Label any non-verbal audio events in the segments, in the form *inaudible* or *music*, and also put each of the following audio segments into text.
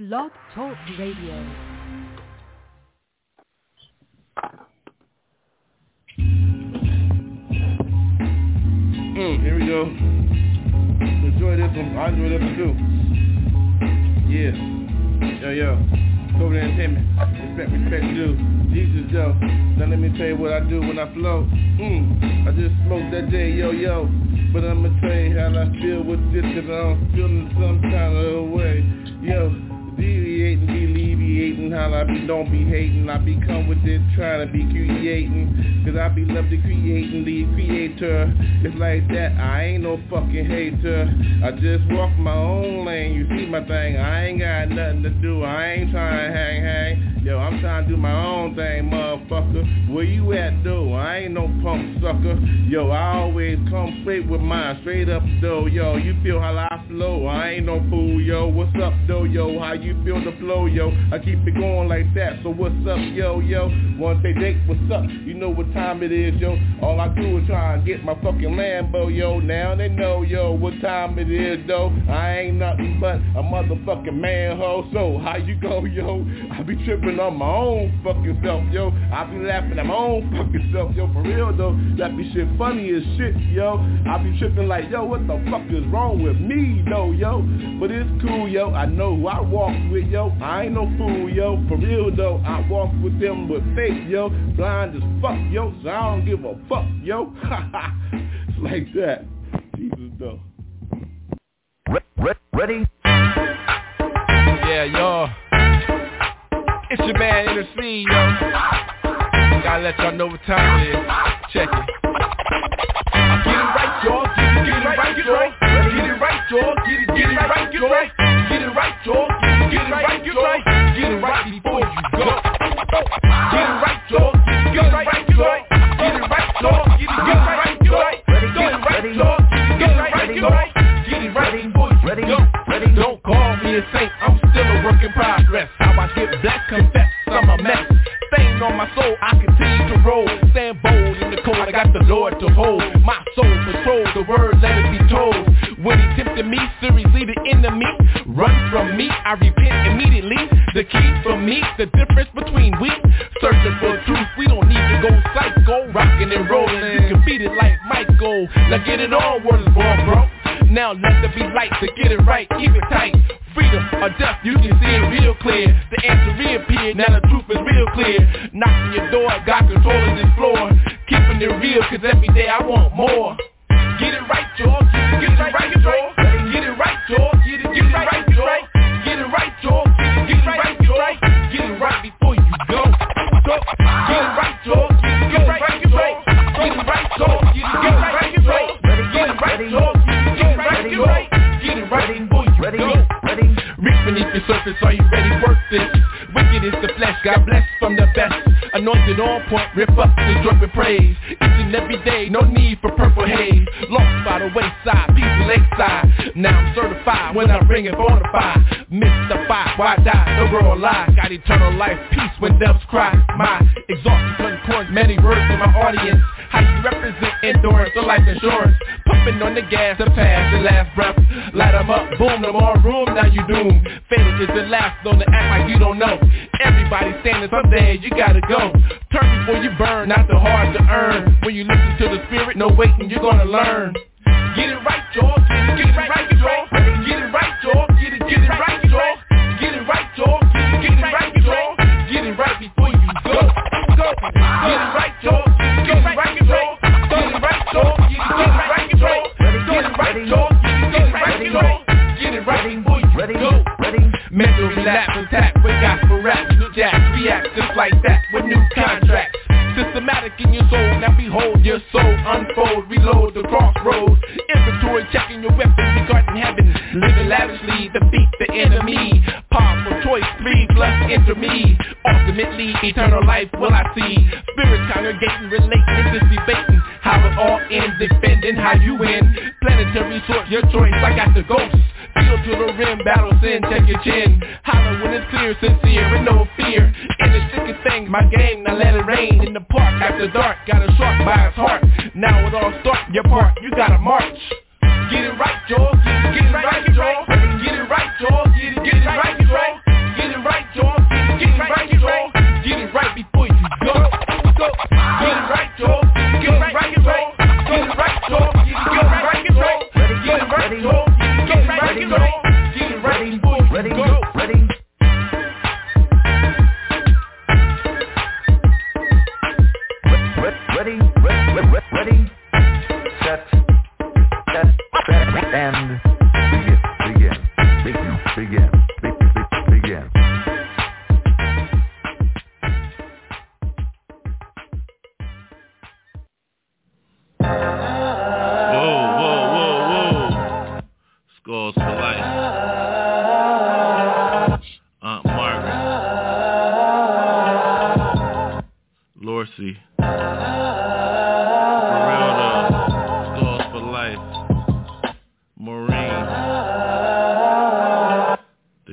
Blog Talk Radio. Mm, here we go. Enjoy this one. I enjoy this one too. Yeah. Yo, yo. COVID entertainment. Respect, respect due. Jesus, yo. Now let me tell you what I do when I flow. Mm, I just smoke that J, yo, yo. But I'ma tell you how I feel with this, cause I'm feeling some kind of way. Yo, deviating, alleviating, how I be, don't be hating. I be come with it, trying to be creating. Cause I be love to creating, the creator. It's like that, I ain't no fucking hater. I just walk my own lane, you see my thing. I ain't got nothing to do, I ain't trying to hang, hang. Yo, I'm trying to do my own thing, motherfucker. Where you at, though? I ain't no punk sucker. Yo, I always come straight with mine, straight up, though. Yo, you feel how I flow? I ain't no fool, yo. What's up, though, yo? How you feel the flow, yo? I keep it going like that. So what's up, yo, yo? One day date, what's up? You know what time it is, yo. All I do is try and get my fucking Lambo, yo. Now they know, yo, what time it is, though. I ain't nothing but a motherfucking manhole. So how you go, yo? I be tripping on my own fucking self, yo. I be laughing at my own fucking self, yo. For real though, that be shit funny as shit, yo. I be tripping like, yo, what the fuck is wrong with me, though, yo? But it's cool, yo. I know who I walk with, yo. I ain't no fool, yo. For real though, I walk with them with faith, yo. Blind as fuck, yo. So I don't give a fuck, yo. *laughs* it's like that. Jesus though. Ready? Yeah, y'all. It's your man NC, yo. Gotta let y'all know what time it is. Check it. Get it right, y'all. Get it, get it right, y'all. Get it right, y'all. Get it, get it right, y'all. Get it right, y'all.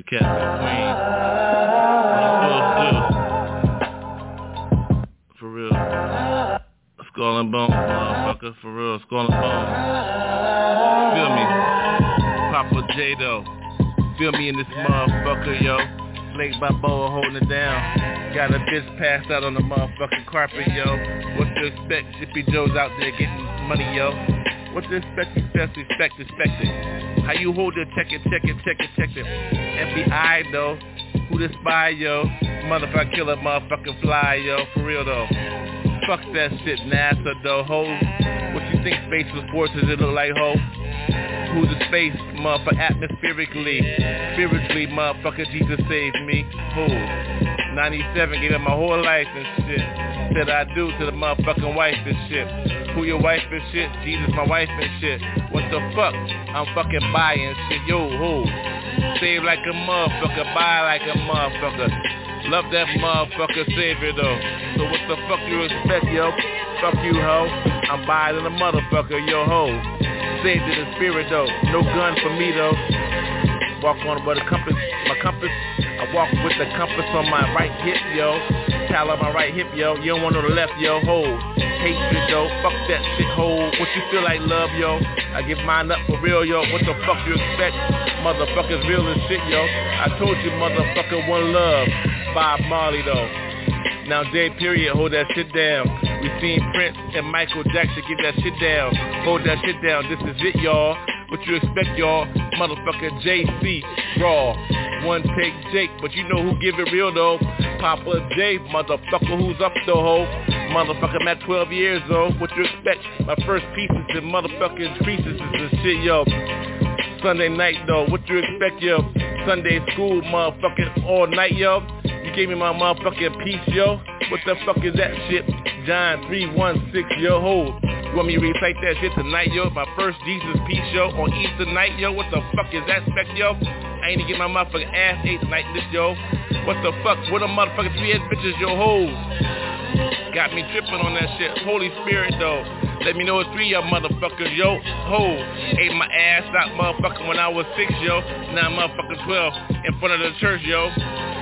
The Captain Queen. For real. Skull and bones, motherfucker. For real, skull and bones. Feel me? Poppa J though. Feel me in this motherfucker, yo. Blake Balboa holding it down. Got a bitch passed out on the motherfucking carpet, yo. What to expect? Zippy Joe's out there getting money, yo. What to expect? Expect, expect, expect it. How you hold it? Check it, check it, check it, check it. FBI though. Who the spy, yo? Motherfucker killer, motherfucking fly, yo. For real though. Fuck that shit, NASA though, ho. What you think space was for? Does it look like ho? Who's the space, motherfucker, atmospherically? Spiritually, motherfucker, Jesus saved me. Who? 97, gave up my whole life and shit. Said I do to the motherfucking wife and shit. Who your wife and shit? Jesus, my wife and shit. What the fuck? I'm fucking buying shit. Yo, who? Save like a motherfucker, buy like a motherfucker. Love that motherfucker savior though. So what the fuck you expect, yo? Fuck you, ho. I'm buying a motherfucker, yo, ho. Save in the spirit though. No gun for me though. Walk on with a compass, my compass. Walk with the compass on my right hip, yo. Towel on my right hip, yo. You don't want no left, yo. Hold. Hatred, though. Fuck that shit, hold. What you feel like, love, yo? I give mine up for real, yo. What the fuck you expect? Motherfuckers real as shit, yo. I told you, motherfucker, one love. Bob Marley, though. Now J period, hold that shit down. We seen Prince and Michael Jackson get that shit down. Hold that shit down. This is it, y'all. What you expect, y'all? Motherfucker JC, raw. One take Jake, but you know who give it real though. Poppa J, motherfucker, who's up the hoe? Motherfucker, I'm at 12 years though. What you expect? My first pieces and motherfucking creases is the shit, yo. Sunday night though, what you expect, yo? Sunday school, motherfucking all night, yo. You gave me my motherfucking piece, yo. What the fuck is that shit? John 316, yo, hold. You want me to recite that shit tonight, yo? My first Jesus piece, yo, on Easter night, yo. What the fuck is that spec, yo? I ain't to get my motherfucking ass ate tonight, this, yo. What the fuck? What a motherfucking three ass bitches, yo, hoes. Got me tripping on that shit. Holy Spirit, though. Let me know it's three of motherfuckers, yo. Ho. Ate my ass out, motherfucker, when I was six, yo. Now I'm motherfucking 12 in front of the church, yo.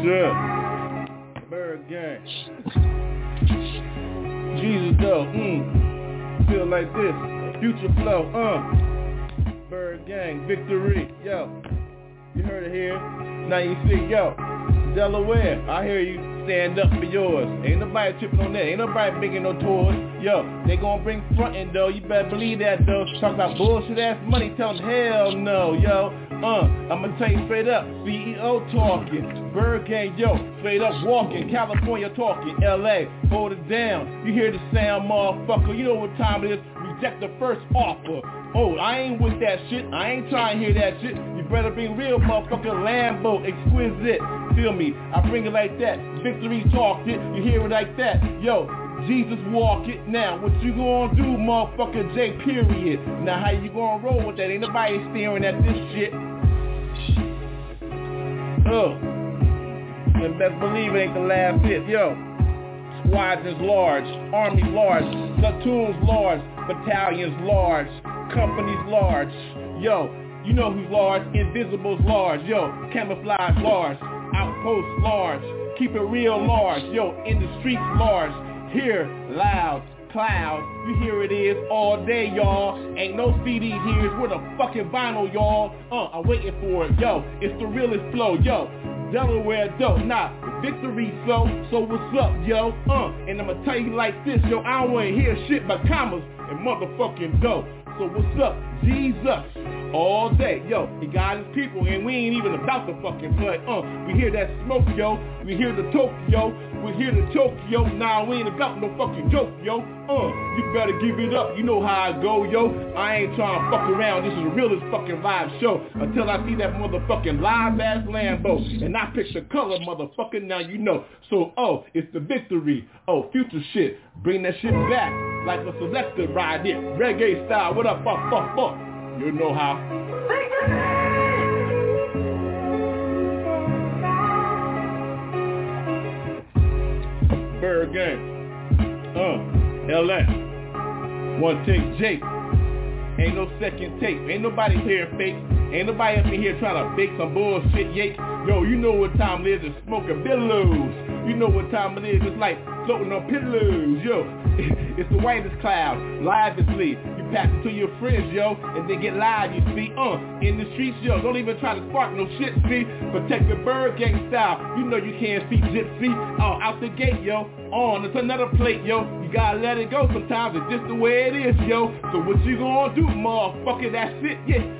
future. ByrdGang. Jesus though, mm. Feel like this. Future flow, uh. ByrdGang, victory. Yo, you heard it here. Now you see, yo, Delaware, I hear you. Stand up for yours. Ain't nobody tripping on that. Ain't nobody making no tours. Yo, they gonna bring frontin' though. You better believe that though. Talk about bullshit ass money. Tell them hell no, yo. Uh, I'ma tell you straight up. CEO talking. ByrdGang, yo. Straight up walking. California talking. LA, hold it down. You hear the sound, motherfucker. You know what time it is. Reject the first offer. Oh, I ain't with that shit. I ain't trying to hear that shit. You better be real motherfucker, Lambo, exquisite. Feel me? I bring it like that. Victory talk it. You hear it like that. Yo, Jesus walk it now. What you gonna do, motherfucker J period? Now how you gonna roll with that? Ain't nobody staring at this shit. Oh. And best believe it ain't the last hit. Yo. Squadrons large, army large, platoons large, battalions large, companies large. Yo, you know who's large? Invisible's large. Yo, camouflage large, outpost large, keep it real large. Yo, in the streets large, here loud, cloud. You hear it is all day, y'all. Ain't no CD here. It's with a fucking vinyl, y'all. Uh, I'm waiting for it. Yo, it's the realest flow. Yo, Delaware dope. Nah, victory flow, So what's up, yo? Uh, and I'ma tell you like this, yo. I don't wanna hear shit but commas and motherfucking dope. So what's up? Jesus. All day, yo, he got his people, and we ain't even about to fucking play. Uh, we hear that smoke, yo. We hear the Tokyo. We hear the Tokyo. Nah, we ain't about no fucking joke, yo. Uh, you better give it up. You know how I go, yo. I ain't trying to fuck around. This is the realest fucking live show until I see that motherfucking live ass Lambo, and I pick the color, motherfucker. Now you know. So, oh, it's the victory. Oh, future shit. Bring that shit back like a selector ride it. Reggae style. What up, fuck, fuck, fuck. You know how. ByrdGang. Uh, LS. One take Jake. Ain't no second tape. Ain't nobody here fake. Ain't nobody up in here trying to bake some bullshit yake. Yo, you know what time it is It's smoking billows. You know what time it is. It's like floating on pillows. Yo, *laughs* it's the whitest cloud. Live is lit. Pass it to your friends, yo, and they get live, you see. Uh, in the streets, yo. Don't even try to spark no shit, see. Protect the ByrdGang style. You know you can't see gypsy. Oh, out the gate, yo. On, it's another plate, yo. You gotta let it go sometimes. It's just the way it is, yo. So what you gonna do, motherfucker? That's it, yeah.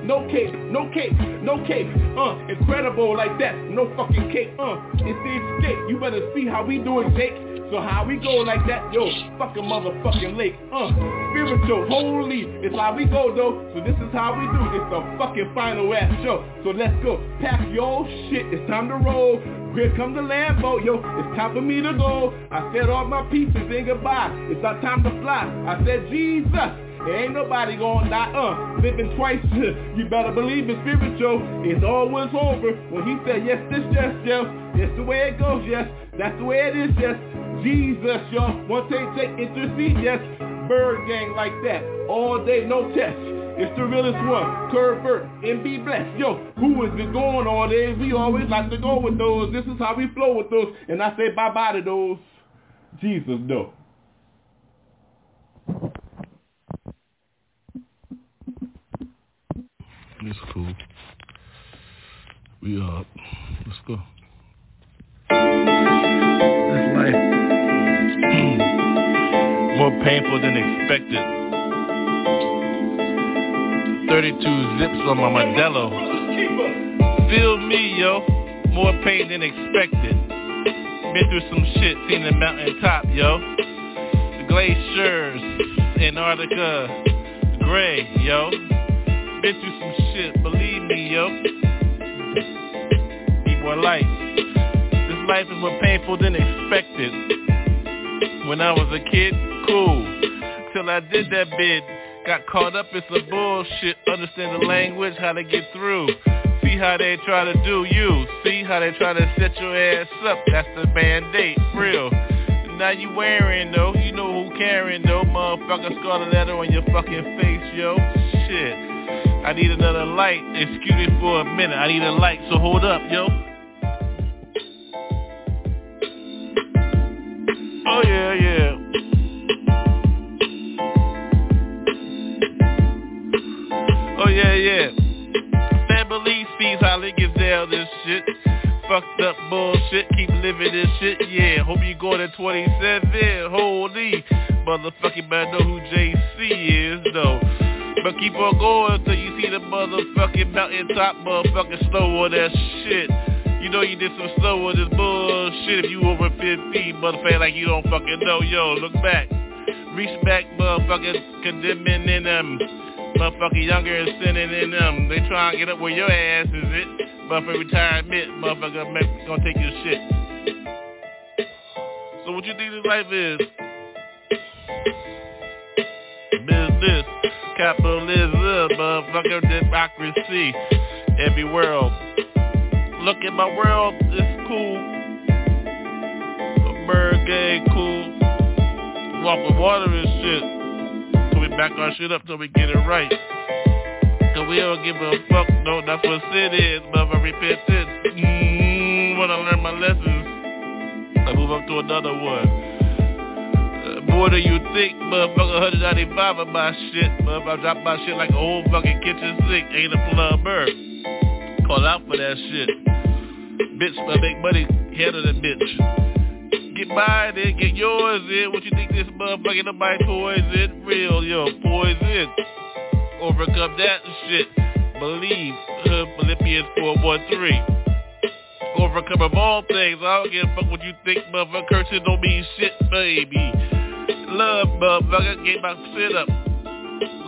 No cape, no cape, no cape, uh, incredible like that, no fucking cape, uh, it's the escape, you better see how we do it, Jake, so how we go like that, yo, fucking motherfucking lake, uh, spiritual, holy, it's how we go though, so this is how we do, it's the fucking final ass show, so let's go, pack your shit, it's time to roll, here comes the Lambo, yo, it's time for me to go, I said all my pieces and goodbye, it's our time to fly, I said Jesus, Ain't nobody gonna die, uh, living twice. *laughs* you better believe it's spiritual. It's always over. When he said, yes, this, yes, yes. It's the way it goes, yes. That's the way it is, yes. Jesus, yo. One take, take, intercede, yes. ByrdGang like that. All day, no test. It's the realest one. Curvert and be blessed. Yo, who is it going all day? We always like to go with those. This is how we flow with those. And I say bye-bye to those. Jesus, though. It's cool. We up. Let's go. This life hmm. more painful than expected. 32 zips on my Modelo. Feel me, yo. More pain than expected. Been through some shit, seen the mountain top, yo. The glaciers, Antarctica, gray, yo. Been through some shit, believe me, yo. Be more light. This life is more painful than expected. When I was a kid, cool. Till I did that bid. Got caught up in some bullshit. Understand the language, how to get through. See how they try to do you. See how they try to set your ass up. That's the mandate, real. Now you wearing though, you know who caring though, motherfucker scarlet letter on your fucking face, yo. Shit. I need another light. Excuse me for a minute. I need a light, so hold up, yo. Oh yeah, yeah. Oh yeah, yeah. Family sees how they get down this shit. Fucked up bullshit, keep living this shit, yeah. Hope you go to 27, holy. Motherfucking man know who JC is, though. But keep on going until you see the motherfucking mountain top motherfucking snow on that shit. You know you did some snow on this bullshit if you over 50, motherfucker, like you don't fucking know. Yo, look back. Reach back, motherfucker, condemning in them. Motherfucker younger and sinning in them. They try and get up where your ass is it. Motherfucker retirement, motherfucker gonna take your shit. So what you think this life is? Business, capitalism, motherfucker, democracy. Every world. Look at my world, it's cool. A bird game, cool. Walk with water and shit. So we back our shit up till we get it right. Cause we don't give a fuck, no, that's what sin is, mother repentance. Mmm, I learn my lessons, I move up to another one. More than you think, motherfucker, 195 of my shit. Motherfucker, I drop my shit like a whole fucking kitchen sink. Ain't a plumber. Call out for that shit. Bitch, I make money, handle the bitch. Get mine in, get yours in. What you think this motherfucker nobody poison? Real, yo, poison. Overcome that shit. Believe. Uh, Philippians 4.13. Overcome of all things. I don't give a fuck what you think, motherfucker. Cursing don't mean shit, baby. Love, motherfucker. Get my shit up.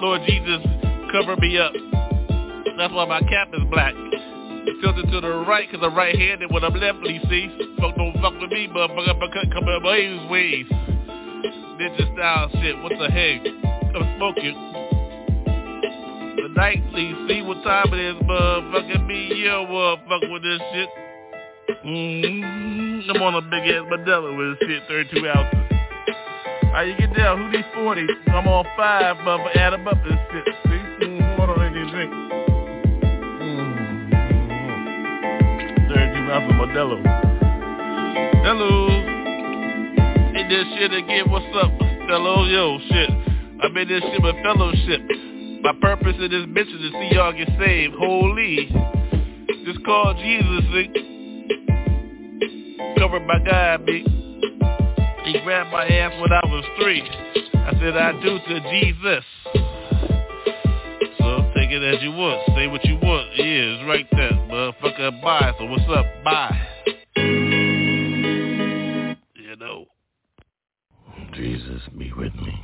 Lord Jesus, cover me up. That's why my cap is black. Tilted to the right, cause I'm right-handed when I'm leftly, see? Fuck don't fuck with me, motherfucker, but come in my ways. Ninja style shit, what the heck? I'm smoking. The nightly, see what time it is, motherfucker, me, yo, motherfucker with this shit. Mm-hmm. I'm on a big ass Modelo with shit, 32 ounces. How you get down? Who these 40? I'm on five, motherfucker, add them up this shit, see? Mm, hold on, I need a drink. Mm-hmm. 32 ounces Modelo. Hello. Hey, this shit again, what's up? Hello, yo, shit. I made this shit with fellowship. My purpose in this bitch is to see y'all get saved. Holy. Just call Jesus, see? Covered by God, B. He grabbed my ass when Was three. I said I do to Jesus. So take it as you want. Say what you want. Yeah, it's right there. Motherfucker, bye. So what's up? Bye. You know. Jesus be with me.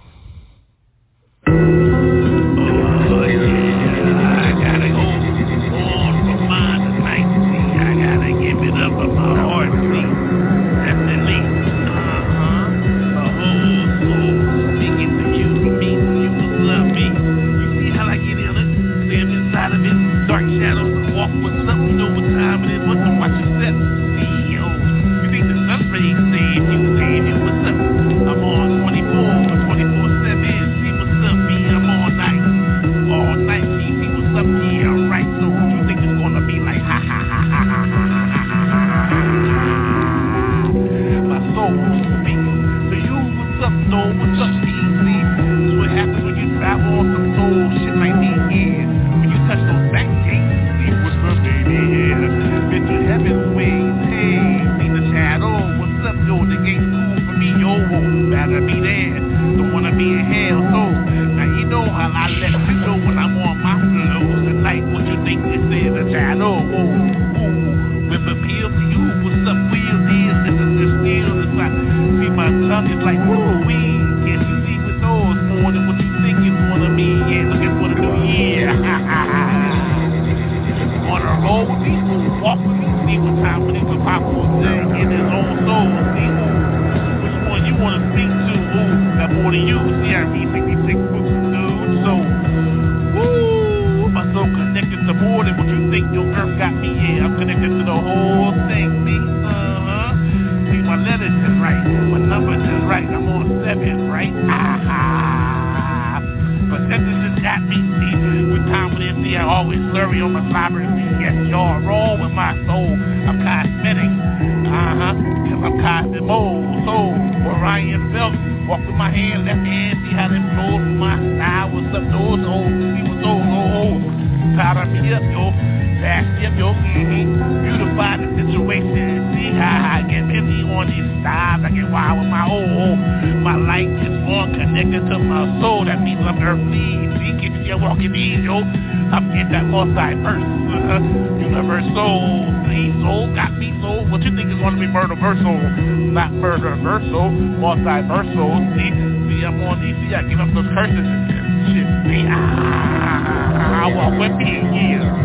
Uh, universal. See, soul got me soul. What you think is going to be murder? Not murder versal. Multiversal. See, see, I'm on DC. I give up those curses and shit. See, ah, I walk with me, yeah.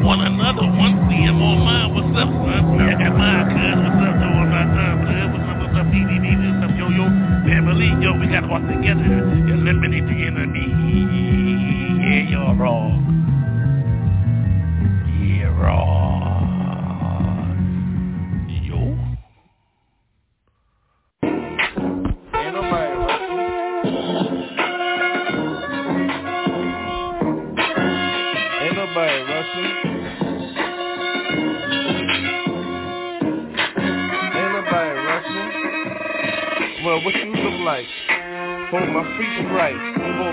One another, one see I'm on mine. What's up, son? I got mine, cuz. What's up, though? My time, cuz. What's up, what's up, DDD? What's up, yo, yo? Family, yo, we gotta walk together.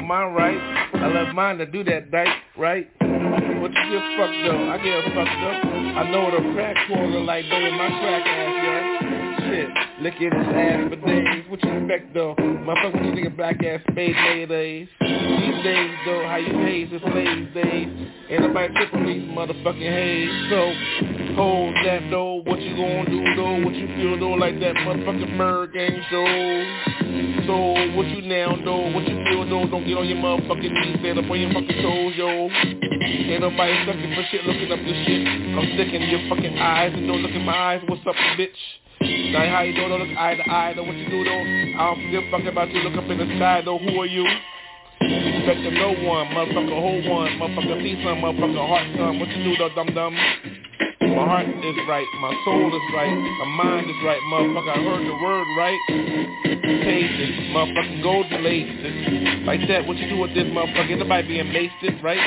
Hold mine right. I love mine to do that right, right? What you get fucked up? I get fucked up. I know what a crack quarter like, baby, my crack ass, yeah. Shit, licking his ass for days. What you expect though? Motherfucker, what you of black ass spade mayonnaise? These days though, how you haze is lazy days. Ain't nobody tripping these motherfucking haze. So, hold that though. What you gonna do though? What you feel though? Like that motherfucking ByrdGang show. So, what you now though? What you feel though? Don't get on your motherfucking knees. Stand up on your fucking toes, yo. Ain't nobody sucking for shit, looking up this shit. I'm sticking your fucking eyes and don't look in my eyes. What's up, bitch? Now how you doing? Don't look eye to eye. Know what you do though? I don't give a fuck about you. Look up in the sky though. Who are you? Respect to no one, motherfucker, hold one, motherfucker, see some, motherfucker, heart some. What you do though, dum dum? My heart is right, my soul is right, my mind is right, motherfucker. I heard the word right. Pages, motherfucking golden laces. Like that, what you do with this motherfucker? Nobody being maced, right?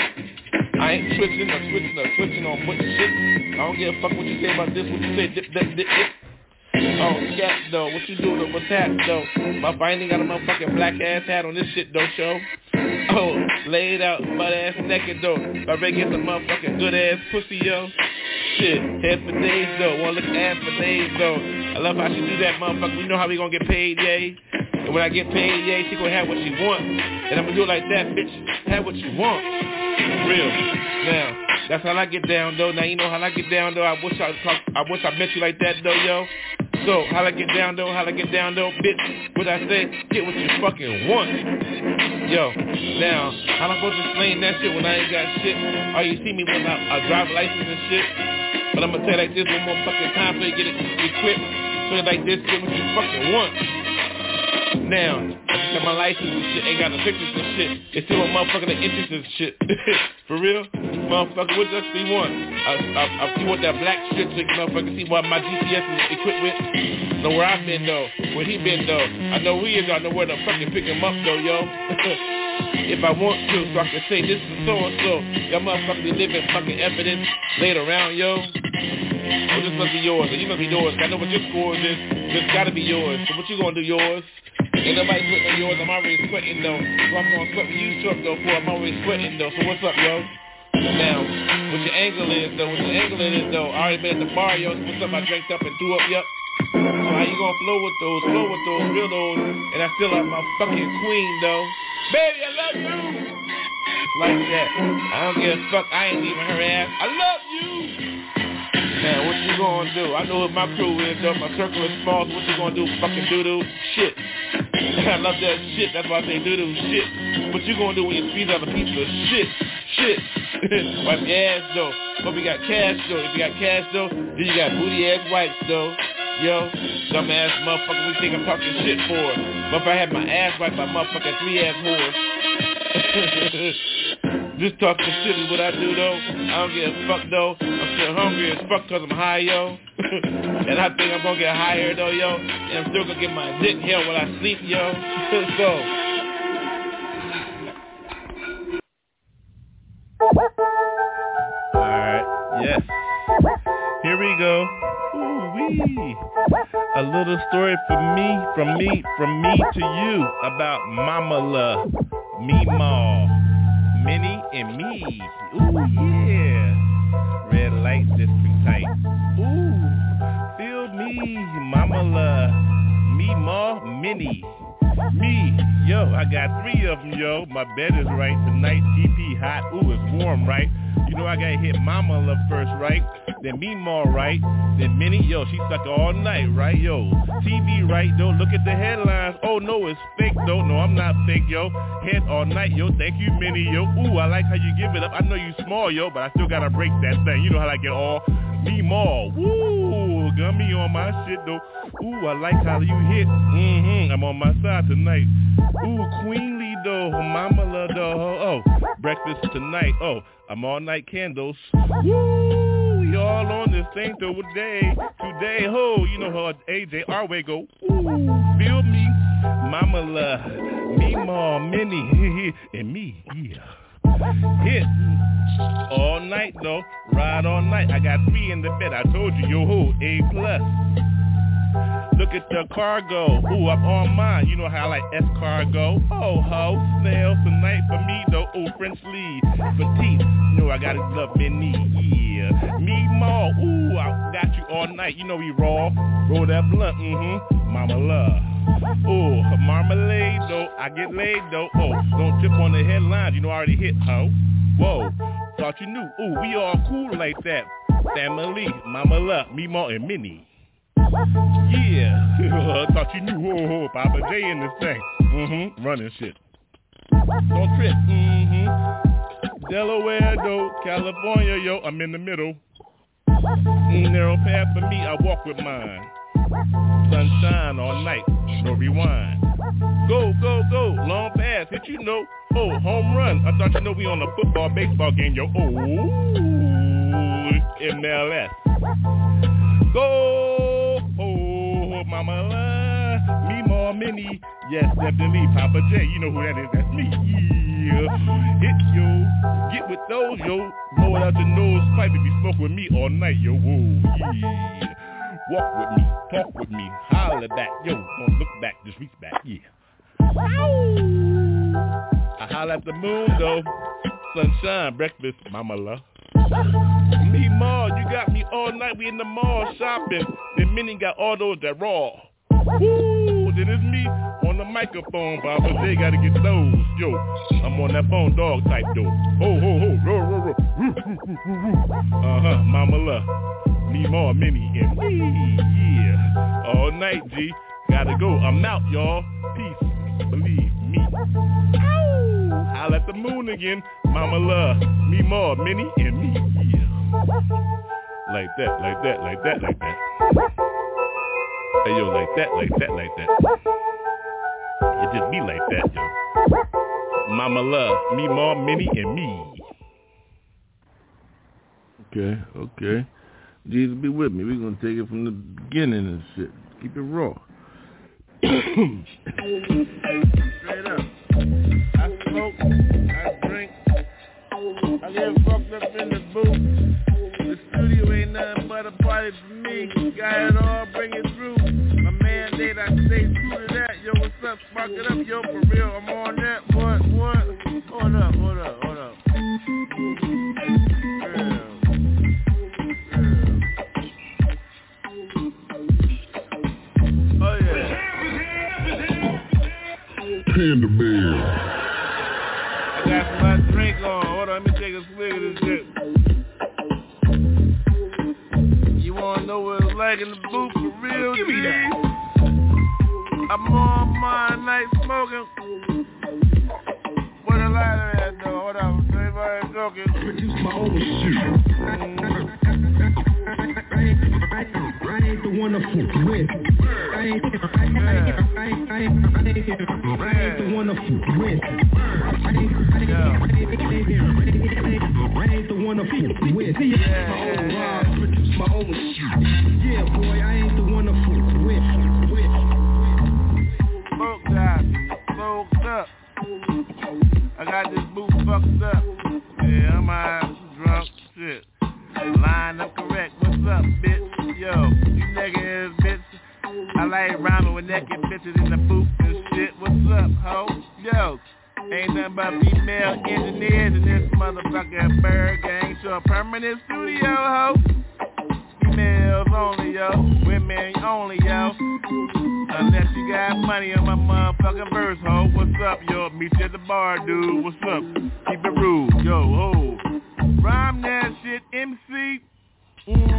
I ain't switching or switching or switching on putting shit. I don't give a fuck what you say about this, what you say, dip, dip, dip, dip. Oh, scat though, what you doing with that though? My finding got a motherfucking black ass hat on this shit though, show. Oh, laid out, butt ass naked though. My ready get some motherfucking good ass pussy, yo. Shit, head for days though, wanna look ass for days though. I love how she do that, motherfucker. We know how we gonna get paid, yay. And when I get paid, yeah, she gonna have what she want. And I'm gonna do it like that, bitch. Have what you want. Real. Now, that's how I get down though. Now you know how I get down though. I wish I I wish I met you like that though, yo. So how I get down though, how I get down though, bitch. What I say, get what you fucking want. Yo, now, how I supposed to explain that shit when I ain't got shit? Oh, you see me when I, I drive license and shit? But I'm gonna tell you like this one more fucking time so you get it equipped. So like this, get what you fucking want. Now, got my license and shit ain't got no pictures and shit. It's still a motherfucker that interests and shit. *laughs* For real? Motherfucker, what does he want? I, I, I see what that black shit you motherfucker see what my GPS is equipped with. Know where I've been though. Where he been though. I know who he is, I know where to fucking pick him up though, yo. *laughs* if I want to, so I can say this is so and so. Y'all motherfuckers be living fucking evidence laid around, yo. Well, this must be yours, or you must be yours. I know what your scores is. This gotta be yours. So what you gonna do, yours? Ain't nobody sweating on yours. I'm already sweating though. So I'm gonna sweat you truck though. For I'm already sweating though. So what's up, yo? Now, what your angle is though? What your angle is though? I already been at the bar, yo. What's up? I drank up and threw up, yup. So how you gonna flow with those? Flow with those, real those, and I feel like my fucking queen though. Baby, I love you. Like that. I don't give a fuck. I ain't leaving her ass. I love you. Now, what you gonna do? I know what my crew is, though. My circle is small, what you gonna do? Fucking doo-doo? Shit. *laughs* I love that shit. That's why I say doo-doo. Shit. What you gonna do when you squeeze out a of shit? Shit. *laughs* Wipe your ass, though. Hope you got cash, though. If you got cash, though, then you got booty-ass wipes, though. Yo, dumbass motherfucker, we think I'm talking shit for? But if I had my ass wiped by motherfucking three-ass whores. *laughs* Talking shit is what I do though. I don't give a fuck though. I'm still hungry as fuck cause I'm high, yo. *laughs* and I think I'm gonna get higher though, yo. And I'm still gonna get my dick held while I sleep, yo. *laughs* so. Alright, yes. Here we go. Ooh-wee. A little story from me, from me, from me to you about Mama La, me Ma, Minnie and me. Ooh yeah. Red light district tight. Ooh, feel me, Mama La, me Ma, Minnie. Me, yo, I got three of them, yo. My bed is right tonight. TP hot. Ooh, it's warm, right? You know I gotta hit Mama Love first, right? Then Meemaw, right? Then Minnie, yo, she stuck all night, right? Yo, TV, right? Though, look at the headlines. Oh no, it's fake though. No, I'm not fake, yo. Head all night, yo. Thank you, Minnie, yo. Ooh, I like how you give it up. I know you small, yo, but I still gotta break that thing. You know how I get all me more. Woo, gummy on my shit though. Ooh, I like how you hit. Mm-hmm. I'm on my side tonight. Ooh, Queenly though, Mama love though. Oh, breakfast tonight. Oh, I'm all night candles. Woo, we all on this thing today. Today, ho, you know how AJ Arway go. Ooh, feel me, Mama love me, mom, Minnie, *laughs* and me, yeah. Hit all night though, ride all night. I got three in the bed. I told you, yo ho, A plus. Look at the cargo. Ooh, I'm on mine. You know how I like escargot. Oh, ho, snails tonight for me though. Ooh, French lead, petite. You know I gotta love Minnie. Yeah, me more. Ooh, I got you all night. You know we raw. Roll that blunt. Mm-hmm. Mama love. Ooh, marmalade though. I get laid though. Oh, don't trip on the headlines. You know I already hit, ho. Whoa, thought you knew. Ooh, we all cool like that. Family, Mama love, me more and Minnie. Yeah, *laughs* I thought you knew. Oh, Poppa J in this thing. Mm-hmm, running shit. Don't trip. Mm-hmm. Delaware, though, California, yo, I'm in the middle. Mm, narrow path for me, I walk with mine. Sunshine all night, no rewind. Go, go, go, long pass, hit you know. Oh, home run. I thought you know we on a football, baseball game, yo. Oh, MLS. Go, mama, me more mini. Yes, definitely, Poppa J. You know who that is? That's me. Yeah, hit yo, get with those yo. Blow it out your nose, pipe if you smoke with me all night, yo. Whoa, yeah. Walk with me, talk with me, holler back, yo. Don't look back, just reach back, yeah. I holler at the moon though. Sunshine, breakfast, mama love. Me mall, you got me all night. We in the mall shopping. Then Minnie got all those that raw. Woo! Then it's me on the microphone, Poppa J gotta get those. Yo, I'm on that phone dog type though. Ho ho ho, roar roar roar. *laughs* Uh huh, Mama love. Me more, Minnie and me. Yeah, all night G. Gotta go. I'm out, y'all. Peace. Believe me. Ow! I'll at the moon again. Mama love. Me more, Minnie and me. Yeah. Like that, like that, like that, like that. Hey yo, like that, like that, like that. It just be like that, yo. Mama love, me, mom, Minnie, and me. Okay, okay. Jesus be with me. We're gonna take it from the beginning and shit. Keep it raw. *coughs* Straight up. I smoke, I drink, I get fucked up in the booth. The studio ain't nothing but a party for me. Got it all, bring it through. My mandate, I stay true to that. Yo, what's up? Spark it up, yo, for real. I'm on that. What, what? Hold up, hold up, hold up. Real. Oh. Panda Bear. Got my drink on. Hold on, let me take a swig of this shit. You wanna know what it's like in the booth for real? Give me that. I'm on my night smoking. What a lighter at though. Hold on, everybody talking. Produce my own shit. *laughs* I ain't the one to fuck with. I ain't, the one to fool with. I ain't, the one to fool with. Rhymes, my own. Yeah, boy, I ain't the one to fool with. up. I got this boot fucked up. Naked bitches in the booth and shit. What's up, ho? Yo, ain't nothing but female engineers in this motherfucking ByrdGang. So a permanent studio, ho. Females only, yo. Women only, yo. Unless you got money on my motherfucking verse, ho. What's up, yo? Meet you at the bar, dude. What's up? Keep it rude, yo, ho. Rhyme that shit, MC. Mm.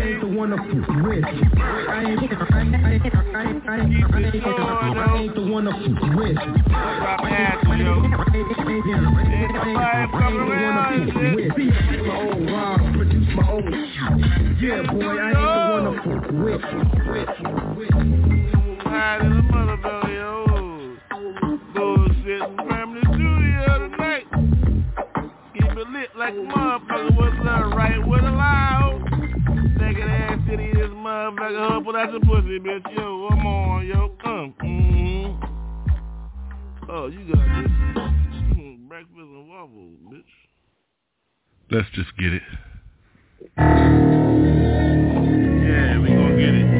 Ain't the one fool with. I ain't, I ain't, I ain't, I ain't, the one to fool with. Own rhymes, produce my own. Yeah, boy, I ain't the one fool with. High to the motherfucker, yo. Bullshitting from like a motherfucker. What's up, right with a loud? Naked ass city, this motherfucker. Huh, pull out your pussy, bitch. Yo, I'm on, yo. Come. Mm-hmm. Oh, you got this. Breakfast and waffles, bitch. Let's just get it. Yeah, we gonna get it.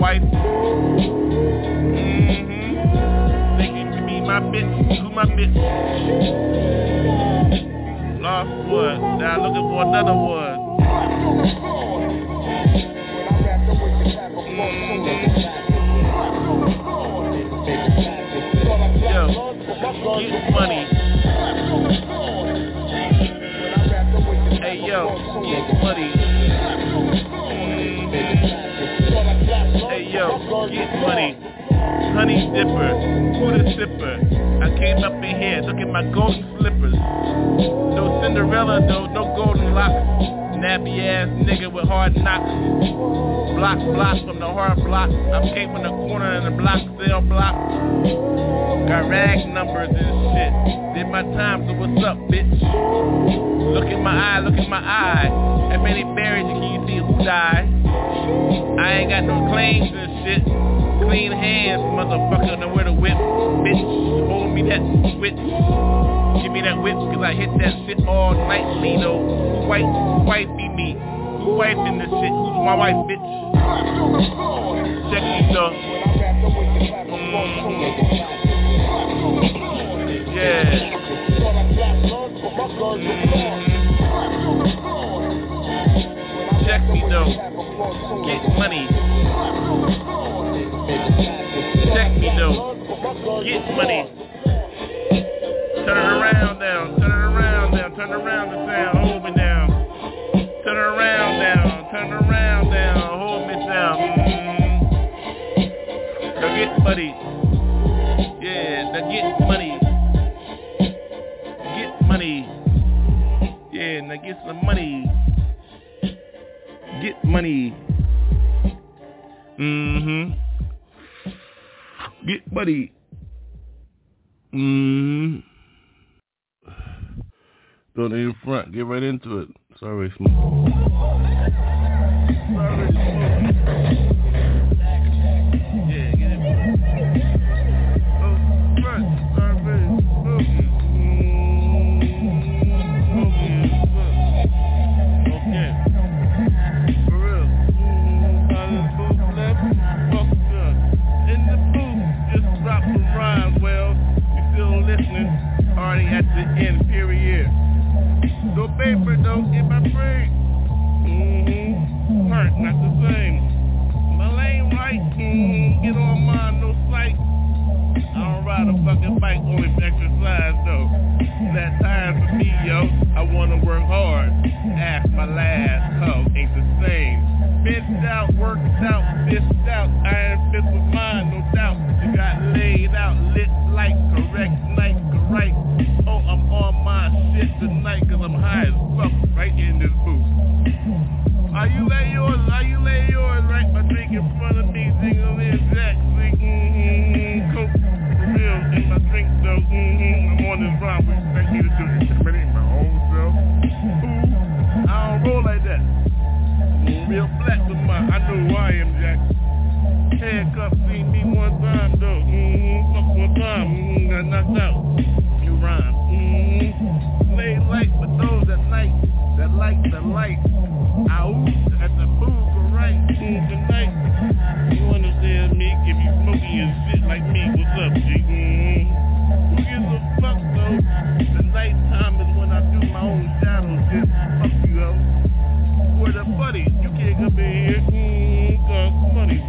Wife. Mm-hmm. Can be my bitch? My bitch? Lost one. Now looking for another one. Yo, get money. Get money. Honey dipper, the sipper? I came up in here, look at my golden slippers. No Cinderella though, no golden locks. Nappy ass nigga with hard knocks. Block, block from the hard block. I came from the corner in the block, sale block. Got rag numbers and shit. Did my time, so what's up, bitch? Look at my eye, look at my eye. How many buried can you see who died? I ain't got no claims and shit. Clean hands, motherfucker, know where to whip, bitch. Hold me that switch. Give me that whip, cause I hit that shit all though. Who white, white be me? Who wife in the shit. Who's my wife, bitch? Check me, though. Mm-hmm. Yeah. Mm-hmm. Check me, though. Get money. Check me, though. Get money. Turn it around now. Turn it around now. Turn it around the sound. Hold me down. Turn it around now. Turn it around now. Hold me down. Mm-hmm. Now get money. Yeah, now get money. Get money. Yeah, now get some money. Get money. Mm-hmm. Get money. Mm-hmm. Don't even front. Get right into it. Sorry. Sorry, Not the same. My lane right, mm-hmm. Get on mine, no sight. I don't ride a fucking bike, only exercise though. That time for me, yo. I wanna work hard. Ask my last hoe, ain't the same. Bent out, worked out,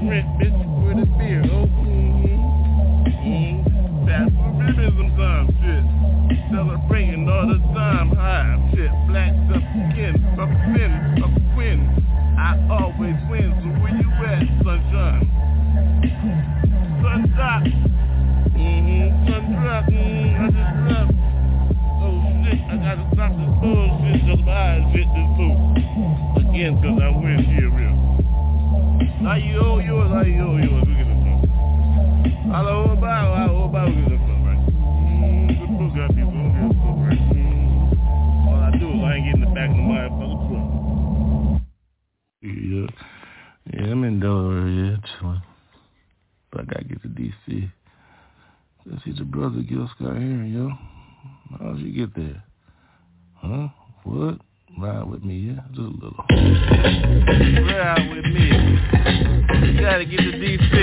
money, get there? Huh? What? Ride with me, yeah? Just a little. Ride with me. You gotta get to DC.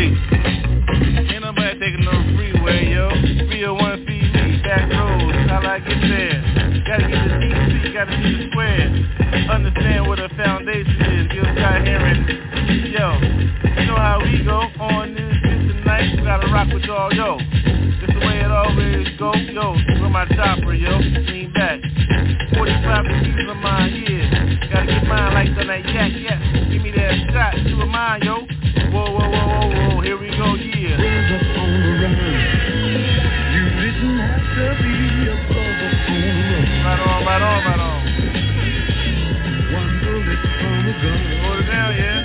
Ain't nobody taking no freeway, yo. 301 feed me, back roads, how I get there. Gotta get to DC, gotta see the square. Understand what a foundation is, Gil Scott Heron. Yo, you know how we go on this shit tonight. Gotta rock with y'all, yo. My chopper, yo. Lean back. 45 degrees on my yeah. Gotta get mine like the night yak, yak. Give me that shot, you a mine, yo. Whoa, whoa, whoa, whoa, whoa. Here we go, yeah. Hands up on the rhythm. You didn't have to be a problem. Right on, right on, right on. Hold it down. Yeah,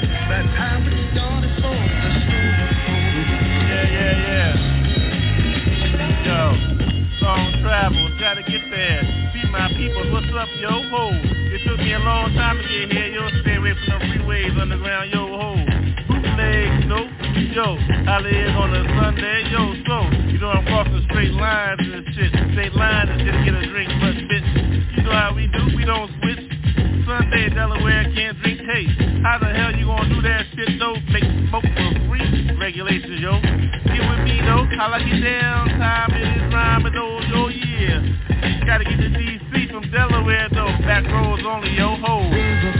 people, what's up, yo, ho? It took me a long time to get here, yo. Stay away from the freeways, underground, yo, ho. Bootlegs, no, yo. I live on a Sunday, yo, so you know I'm crossing straight lines and shit. Straight lines and to get a drink, but bitch, you know how we do, we don't switch. Sunday, Delaware, can't drink wait, how the hell you gonna do that shit though? Make smoke for free? Regulations, yo. Get with me though. I get down, time it is rhyming though, yo, yeah. Gotta get to DC from Delaware though. Back roads only, yo, ho.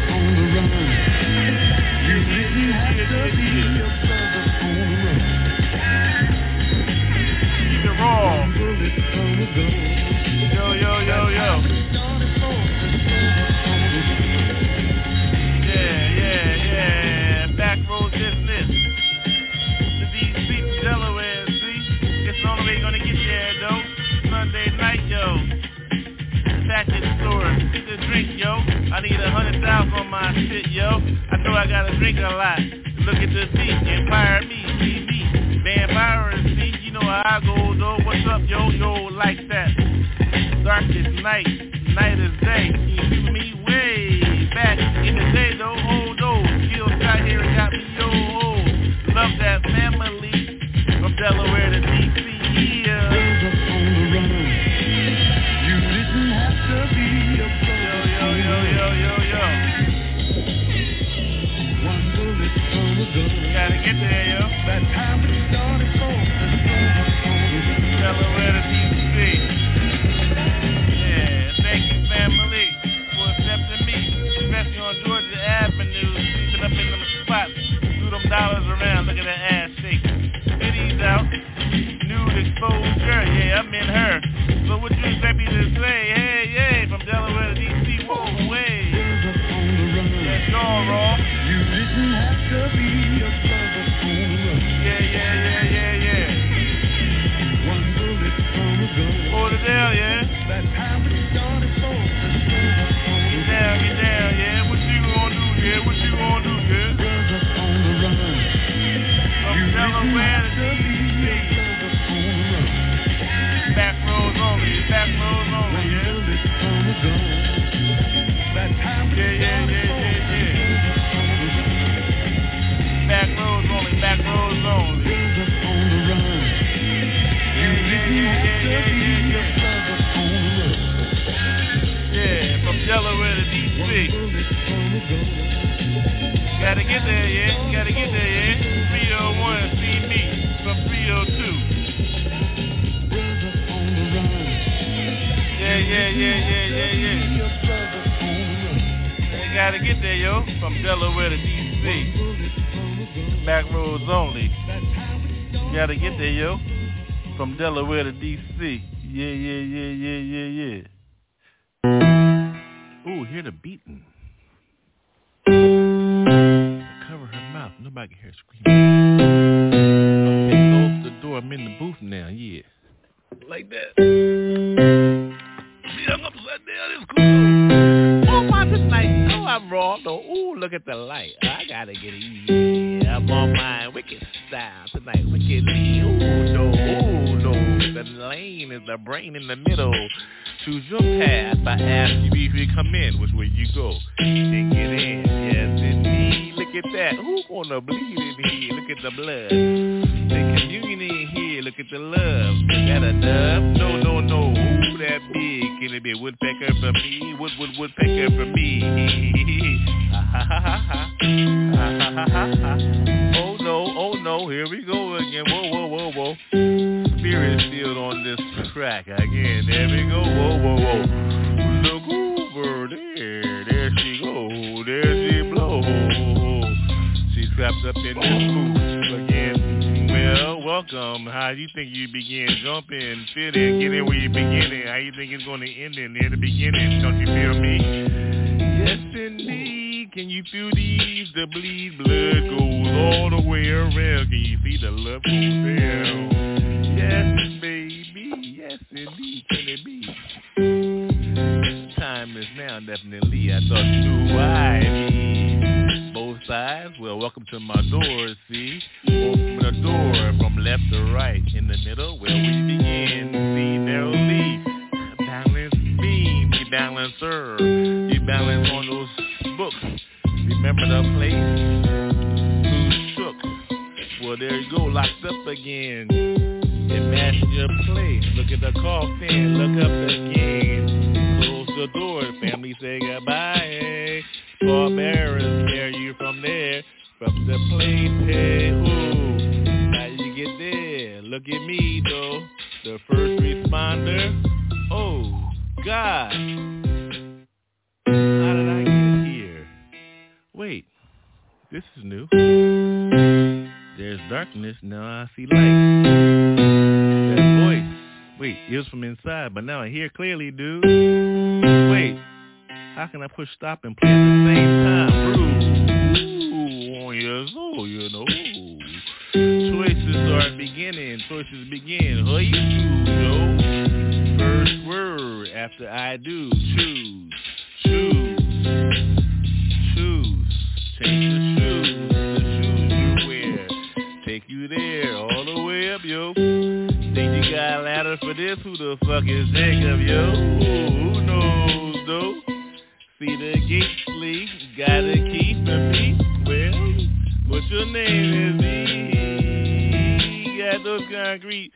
The store. Get drink, yo. I need a hundred thousand on my shit, yo. I know I gotta drink a lot. Look at the beat, Empire me, me. Vampire and see, you know how I go, though. What's up, yo, yo, like that. Dark is night, night is day. You see me way back in the day, though? Oh, no. Skills got here and got me, yo, oh. Love that family from Delaware to DC, yeah. Gotta get there, yo. That time we started so Delaware to DC. Yeah, thank you, family, for accepting me, especially on Georgia Avenue, sleeping up in them spots, threw them dollars around, look at that ass shake. Titties out, nude exposure, yeah, I'm in her. So what you expect me to say? Hey, hey, from Delaware to DC, whoa, way. That's all raw. Yeah, gotta get there, yo. From Delaware to DC. Yeah, yeah, yeah, yeah, yeah, yeah. Ooh, hear the beating. Cover her mouth. Nobody can hear screaming. Okay, close the door. I'm in the booth now. Yeah. Like that. See, I'm upside down. It's cool. Oh, this night. Oh, I'm raw though. Ooh, look at the light. I gotta get it. Yeah, I'm on my wicked style tonight. Wickedly. Ooh, no. Ooh, no. The lane is the brain in the middle. Choose your path. I ask you you come in. Which way you go? Then get in. Yes, indeed. Look at that. Who gonna bleed in here? Look at the blood. The communion in here. Look at the love. Is that a dove? No, no, no. Who that big? Can it be a woodpecker for me? Wood, wood, woodpecker for me. *laughs* Ha ha ha ha ha. Ha ha ha ha no, oh. Here we go again. Whoa, whoa, whoa, whoa. Spirit still on this track again. There we go. Whoa, whoa, whoa. Look over there. There she go. There she blow. She's trapped up in this booth again. Well, welcome. How you think you begin? Jumping, in where you beginning. How you think it's going to end in near the beginning? Don't you feel me? Yes, indeed. Can you feel these? The bleed blood goes all the way around. Can you see the love goes down? Yes, baby. Yes, indeed. Can it be? Time is now, definitely. I thought you knew mean. Both sides. Well, welcome to my door, see? Open the door from left to right. In the middle, where we begin. See, narrowly. Balance beam, you balance her. You balance on those books. Remember the place? Who shook? Well, there you go, locked up again. Imagine your place. Look at the coffin. Look up again. Close the door. Family say goodbye. Pallbearers, there From the plane pay. Ooh, how you get there? Look at me though, the first responder. Oh God, how did I? Wait, this is new. There's darkness, now I see light. That voice, wait, it was from inside, but now I hear clearly, dude. Wait, how can I push stop and play at the same time? Ooh, yes, oh, you know. Choices are beginning, choices begin. Who you do, yo? First word after I do, choose, choose, Change the shoes, the shoes you wear. Take you there, all the way up, yo. Think you got a ladder for this? Who the fuck is Jacob, yo? Ooh, who knows, though? See the gates leak, got a key for me. Well, what's your name is me? Got those concrete,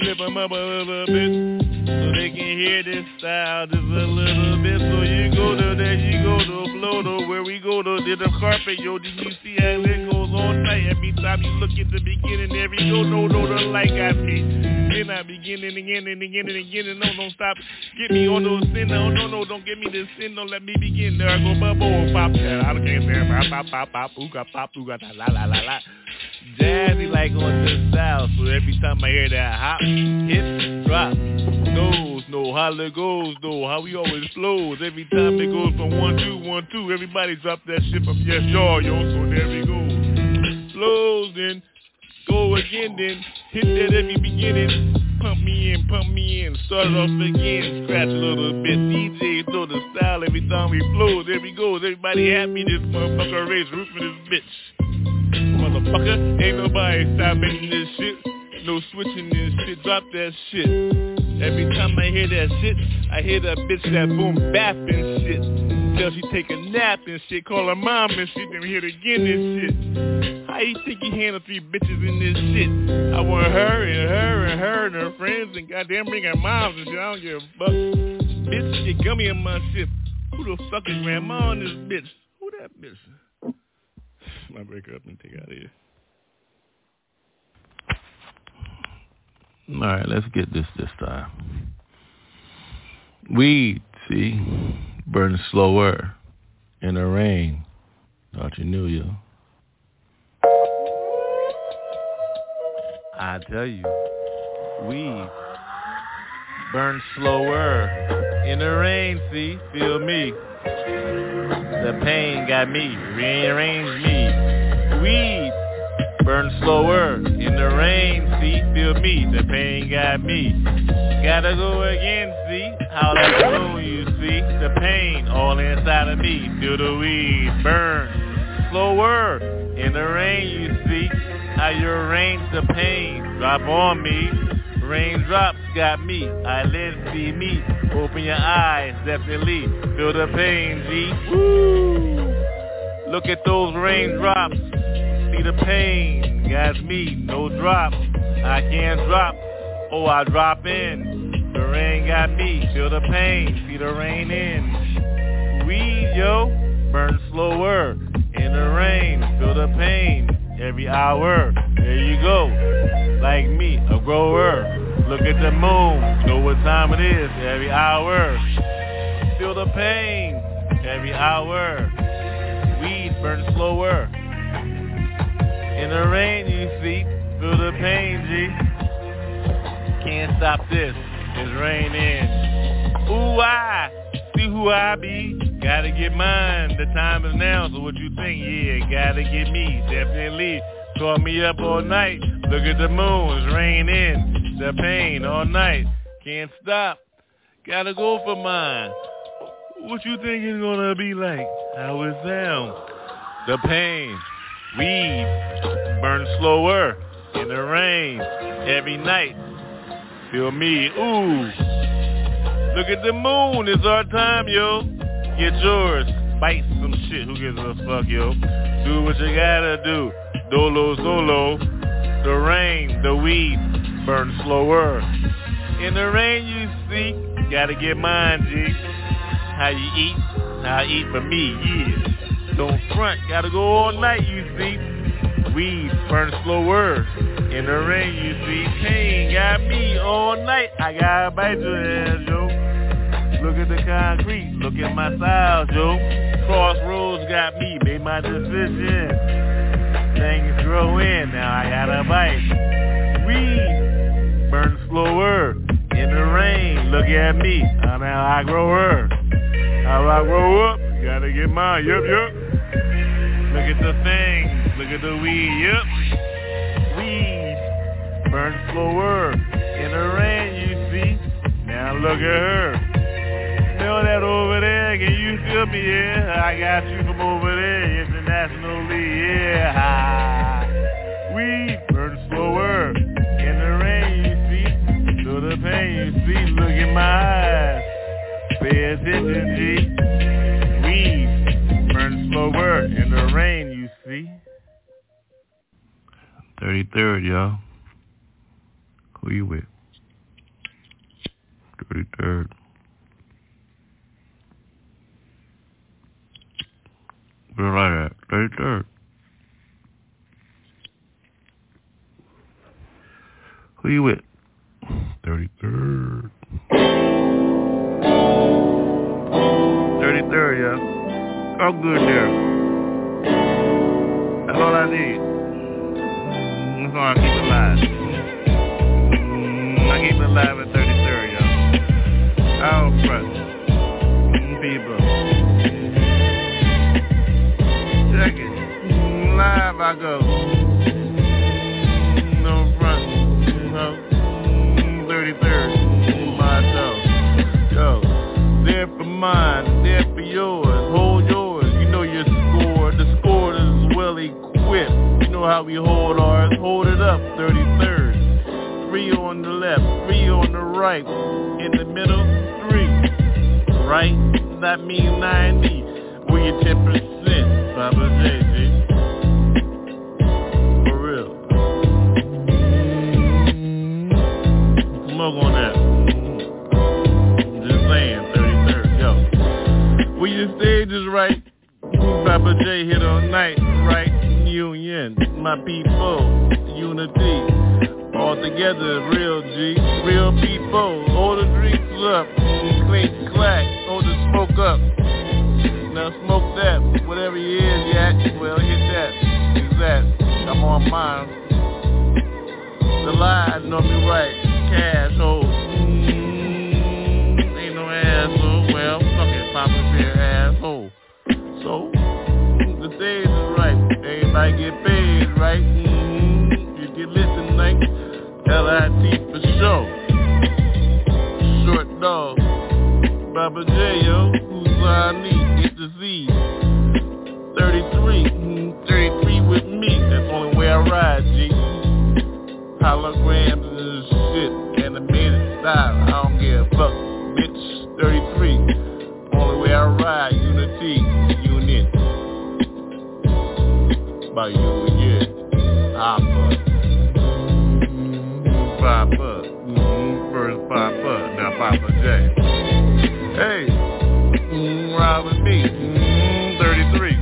flip 'em up a little bit. So they can hear this style just a little bit. So you go to there, you go to blow to where we go to did the carpet, yo. Did you see how it goes all night? Every time you look at the beginning, we go, no, no, the light got me. Then I begin and again and again and again and no, don't stop. Get me on those sin, no, oh, no, no, don't get me this sin, don't let me begin. There I go, bubble, pop, I don't care, man, pop, pop, pop, ooga, pop, ooga, la, la, la, la. Jazzy like on the style, so every time I hear that hop, hit, drop, goes, no holla goes, no how we always flows. Every time it goes from one two one two, everybody drop that shit from yes y'all, yo. So there we go, flows then go again then hit that every beginning. Pump me in, pump me in, start off again, scratch a little bit. DJ throw the style every time we flow. There we go, everybody happy. This motherfucker raised roof of this bitch. Motherfucker, ain't nobody stopping this shit. No switching this shit, drop that shit. Every time I hear that shit, I hear that bitch that boom bap and shit. Tell she take a nap and shit, call her mom and shit, then hit again and shit. How you think you handle three bitches in this shit? I want her and her and her and her friends and goddamn bring her moms and shit. I don't give a fuck. Bitch, get gummy in my shit. Who the fuck is grandma on this bitch? Who that bitch? *sighs* My break up and take out of here. All right, let's get this this time. Weed, see, burns slower in the rain. Thought you knew, you. I tell you, weed burn slower in the rain. See, feel me. The pain got me, rearranged me. Weed burn slower in the rain, see, feel me, the pain got me. Gotta go again, see, how that flow you see, the pain all inside of me, feel the weed burn slower in the rain, you see, how you arrange the pain, drop on me. Raindrops got me, I eyelids see me, open your eyes, definitely, feel the pain, G. Woo! Look at those raindrops, see the pain, got me, no drop, I can't drop, oh I drop in, the rain got me, feel the pain, see the rain in, weed yo, burn slower, in the rain, feel the pain, every hour, there you go, like me, a grower, look at the moon, know what time it is, every hour, feel the pain, every hour, weed burn slower, in the rain, you see, through the pain, G. Can't stop this, it's raining. Ooh, I see who I be. Gotta get mine, the time is now, so what you think? Yeah, gotta get me, definitely. Call me up all night, look at the moon, it's raining. The pain all night, can't stop. Gotta go for mine. What you think it's gonna be like? How it sound? The pain. Weed burn slower in the rain every night. Feel me, ooh. Look at the moon, it's our time, yo. Get yours, bite some shit. Who gives a fuck, yo? Do what you gotta do. Dolo solo. The rain, the weed burn slower. In the rain, you see, gotta get mine, G. How you eat? How I eat for me, yeah. Don't front, gotta go all night, you see. Weed burn slower. In the rain, you see, pain got me all night. I gotta bite your ass, yo. Look at the concrete, look at my style, yo. Crossroads got me, made my decision. Things grow in, now I gotta bite. Weed burn slower. In the rain, look at me, now I grow her. How I grow up, gotta get mine, yup, yup. Look at the things, look at the weed, yup. Weed burn slower. In the rain, you see. Now look at her. Smell that over there, can you feel me? Yeah, I got you from over there, internationally, yeah. *laughs* Weed burn slower. In the rain, you see. Feel the pain, you see. Look in my eyes. Pay attention, G. In the rain, you see. 33rd, y'all. Who you with? 33rd. Where right at? 33rd. Who you with? 33rd. 33rd, yeah. Oh, good there. That's all I need. That's all I keep alive. Mm, I keep it alive at 33, y'all. Mm, People. Check it. Mm, Live I go. How we hold ours. Hold it up. 33rd. Three on the left. Three on the right. In the middle. Three. Right? That means 90. Where your 10%. Papa JJ. For real. Smoke on that. Mm-hmm. Just saying, 33rd, yo. When your stage is right, Poppa J hit on night, right? My people, unity. All together, real G, real people. All the drinks up, click, clack, all the smoke up. Now smoke that, whatever you is, yak, well hit that, is that. I'm on mine. The line know me right, cash hold. Mm, ain't no asshole, well, fuck it, Papa Bear asshole. So, everybody get paid, right? Mm, you get listening, like L-I-T for sure. Short dog, Poppa J, yo, who's I need, get the Z. 33, mm, 33 with me, that's the only way I ride, G. Holograms and shit, animated style. I don't give a fuck, bitch. 33, only way I ride, unity, unit. By you, yeah. Papa. Papa. Mm, First Papa, now Poppa J. Hey, mm, ride with me. Mm, 33.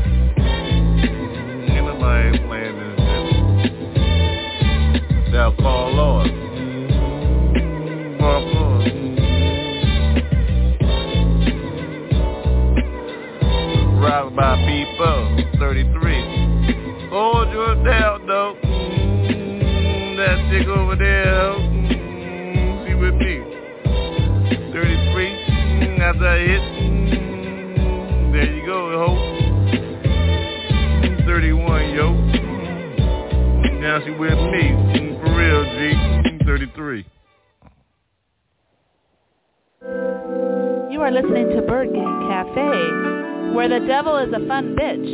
Devil is a fun bitch,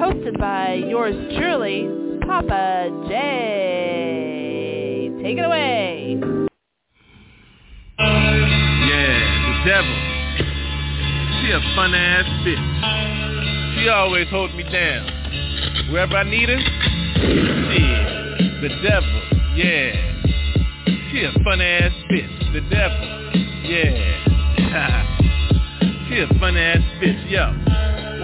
hosted by yours truly, Poppa J. Take it away. Yeah, the devil. She a fun ass bitch. She always hold me down. Wherever I need her, yeah, the devil, yeah. She a fun ass bitch, the devil, yeah. *laughs* she a fun ass bitch, yo.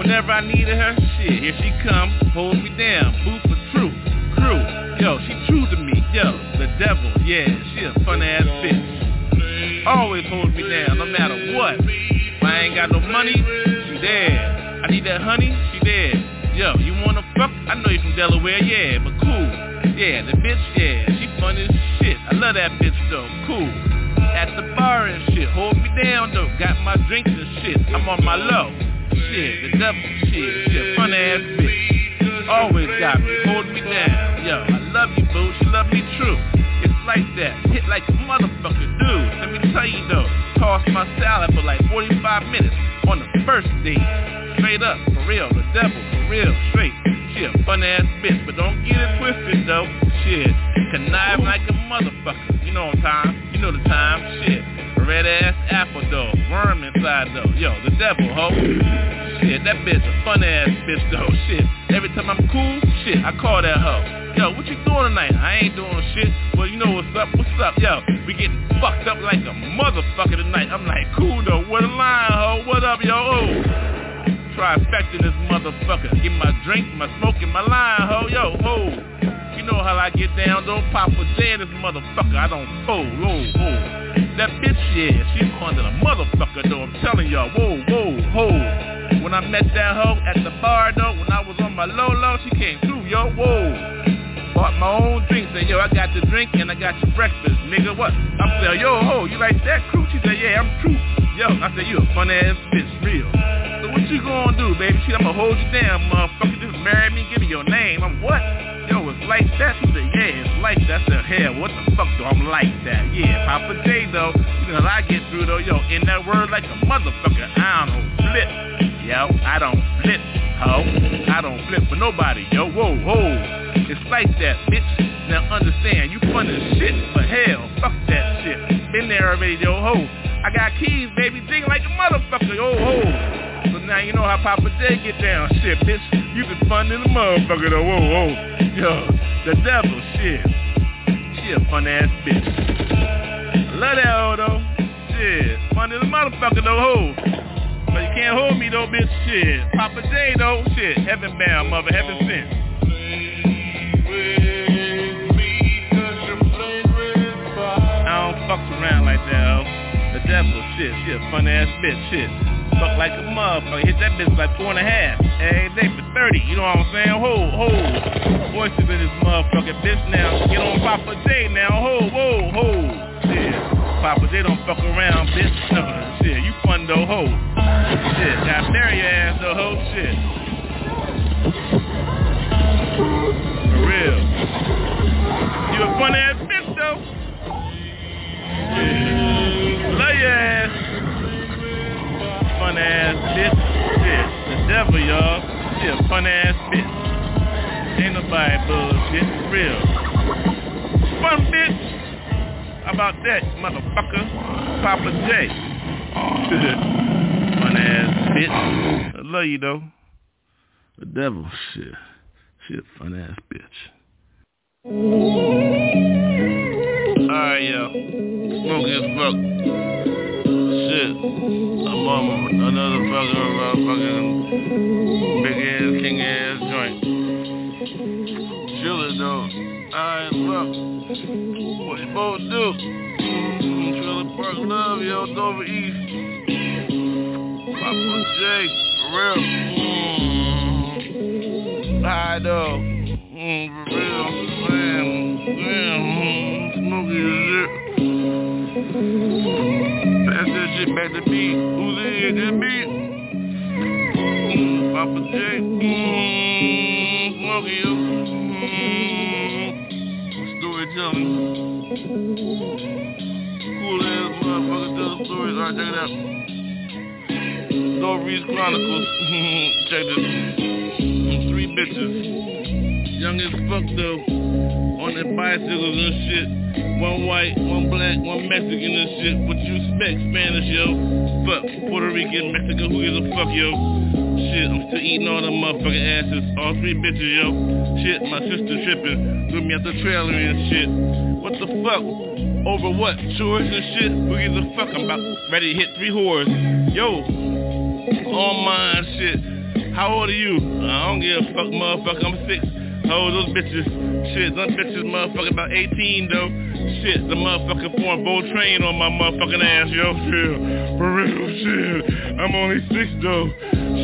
Whenever I needed her, shit, here she come, hold me down, boo for truth. Crew. Yo, she true to me. Yo, the devil, yeah, she a fun ass bitch. Always hold me down, no matter what. If I ain't got no money, she there. I need that honey, she there. Yo, you wanna fuck? I know you from Delaware, yeah, but cool. Yeah, the bitch, yeah, she fun as shit. I love that bitch though, cool. At the bar and shit, hold me down though. Got my drinks and shit, I'm on my low. Shit, the devil, shit, she a fun ass bitch. Always got me, hold me down. Yo, I love you, boo, she love me true. It's like that, hit like a motherfucker, dude. Let me tell you though, toss my salad for like 45 minutes on the first date. Straight up, for real, the devil, for real, straight. She a fun ass bitch, but don't get it twisted though. Shit, connive like a motherfucker. You know time, you know the time. Shit, red ass apple though, worm inside though. Yo, the devil, ho. Shit, that bitch a fun ass bitch though. *laughs* Shit, every time I'm cool, shit, I call that hoe. Yo, what you doing tonight? I ain't doing shit. Well, you know what's up? What's up? Yo, we getting fucked up like a motherfucker tonight. I'm like, cool though. What a line, ho. What up, yo? Oh trifecta this motherfucker. Get my drink, my smoke, and my line, ho, yo, ho. You know how I get down, don't pop a J in this motherfucker. I don't fold, oh, ho. That bitch, yeah, she's under the motherfucker, though. I'm telling y'all, whoa, whoa, ho. When I met that hoe at the bar, though, when I was on my low low, she came through, yo, whoa. Bought my own drink, said, yo, I got the drink and I got your breakfast, nigga, what? I'm saying, yo, ho, you like that crew? She said, yeah, I'm true. Yo, I said, you a fun ass bitch, real. So what you gonna do, baby? Shit, I'ma hold you down, motherfucker. Just marry me, give me your name. I'm what? Like that? She said, yeah, it's like that. I said, hell, what the fuck do I'm like that? Yeah, Poppa J, though, you know I get through, though, yo, in that word like a motherfucker, I don't flip. Yo, I don't flip, ho. I don't flip for nobody, yo, whoa, whoa. It's like that, bitch. Now understand, you fun as shit, but hell, fuck that shit. Been there already, yo, ho. I got keys, baby, ding like a motherfucker, yo, ho. So now you know how Poppa J get down, shit, bitch. You been fun in the motherfucker, though, whoa, whoa. Yo, the devil, shit. She a fun ass bitch. Love that hoe, though. Shit, fun in the motherfucker, though, ho. But you can't hold me, though, bitch, shit. Poppa J, though, shit. Heaven bound, mother, heaven sent. I don't fuck around like that, ho. The devil, shit, she a fun ass bitch, shit. Fuck like a motherfucker. Hit that bitch like four and a half. Every day for 30, you know what I'm saying? Ho, ho. Voices in this motherfucking bitch now. Get on Poppa J now. Ho, whoa, ho. Shit. Poppa J don't fuck around, bitch. Uh, shit, you fun though, ho. Shit, got marry your ass though, ho. Shit. For real. You a fun ass bitch though. Love ass. Fun ass bitch. Shit. The devil, y'all. She a fun ass bitch. Ain't nobody bullshit. Real. Fun bitch. How about that, motherfucker? Poppa J. *laughs* fun ass bitch. I love you though. The devil, shit. She a fun ass bitch. Alright, yo. As fuck. Shit. I'm on another fucking, fucking big ass, king ass joint. Chillin' though. Alright, well. What you both do? Mm, Trailer Park Love, yo, Dover East. Poppa J, for real. Mm. High though. Mm, for real, I'm just mm, smoky as shit. Pass that shit back to me. Who's in here? Just me. Mm, Poppa J. Mm, smoky, yo. Mm, storytelling. Cool ass motherfucker tell the stories. Alright, check it out. Stories Chronicles. check this. Three bitches. Young as fuck though. On their bicycles and shit. One white, one black, one Mexican and shit. What you expect? Spanish, yo. Fuck. Puerto Rican, Mexican, who gives a fuck, yo? Shit, I'm still eating all them motherfucking asses. All three bitches, yo. Shit, my sister tripping. Threw me at the trailer and shit. What the fuck? Over what? Chores and shit? Who gives a fuck? I'm about ready to hit three whores. Yo. all mine, shit. How old are you? I don't give a fuck, motherfucker. I'm six. How old those bitches? Shit, them bitches motherfucking about 18 though. Shit, the motherfucking foreign boat train on my motherfucking ass, yo. Shit, for real, shit. I'm only six though.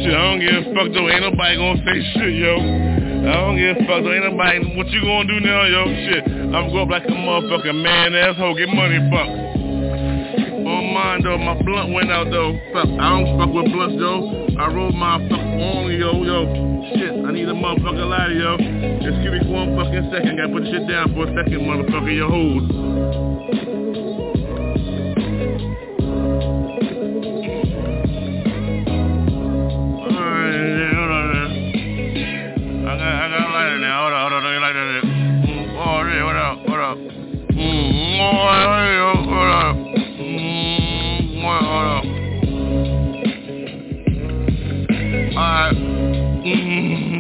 Shit, I don't give a fuck though. Ain't nobody gonna say shit, yo. I don't give a fuck though. Ain't nobody. What you gonna do now, yo? Shit, I'm going up like a motherfucking man asshole. Get money, fuck. On mine though, my blunt went out though. Fuck, I don't fuck with blunts though. I roll my fuck on yo, yo. Shit, I need a motherfucking lighter, yo. Just give me one fucking second. Gotta put the shit down for a second, motherfucker. Yo, hold.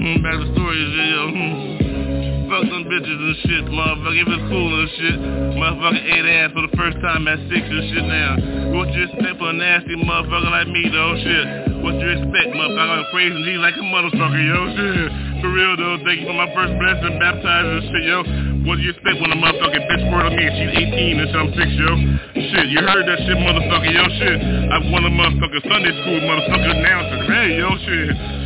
Mm, back to and yo. Mm. Fuck them bitches and shit, motherfucker. If it's cool and shit, motherfucker ate ass for the first time at six and shit now. What you expect for a nasty motherfucker like me, though, shit? What you expect, motherfucker? I'm like a motherfucker, yo, shit. For real, though, thank you for my first blessing, baptized and shit, yo. What do you expect when a motherfucking bitch squirt on me and she's 18 and I'm six, yo? Shit, you heard that shit, motherfucker, yo, shit. One of the motherfucking Sunday school motherfucker announcers. Hey, yo, shit.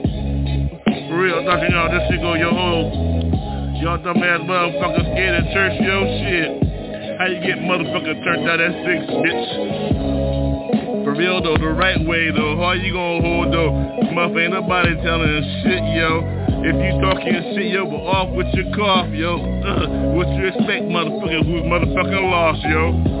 For real, talking y'all, this shit go, yo, ho. Y'all dumbass motherfuckers scared at church, yo, shit. How you get motherfucker turned out at six, bitch? For real though, the right way though, how you gonna hold though? Motherfucker, ain't nobody telling shit, yo. If you talking shit, yo, but off with your cough, yo. Uh, what you expect, motherfucker, who's motherfucking lost, yo?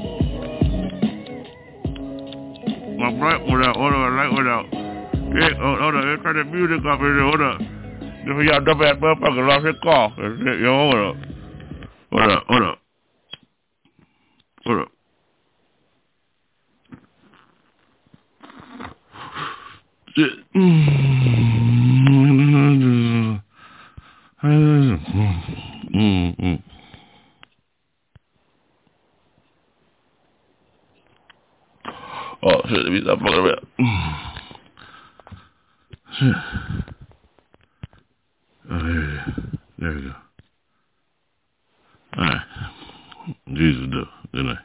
My bright without, hold on, light without. Yeah, hold, hold on, let's turn the music up in there, hold up. This y'all dumb ass motherfucker lost his call. Yo, hold up. Hold up, hold up. Hold up. Shit. Mm-hmm. Oh shit, let me stop fucking around. Oh, there, there we go. Alright. Jesus, though. Good night.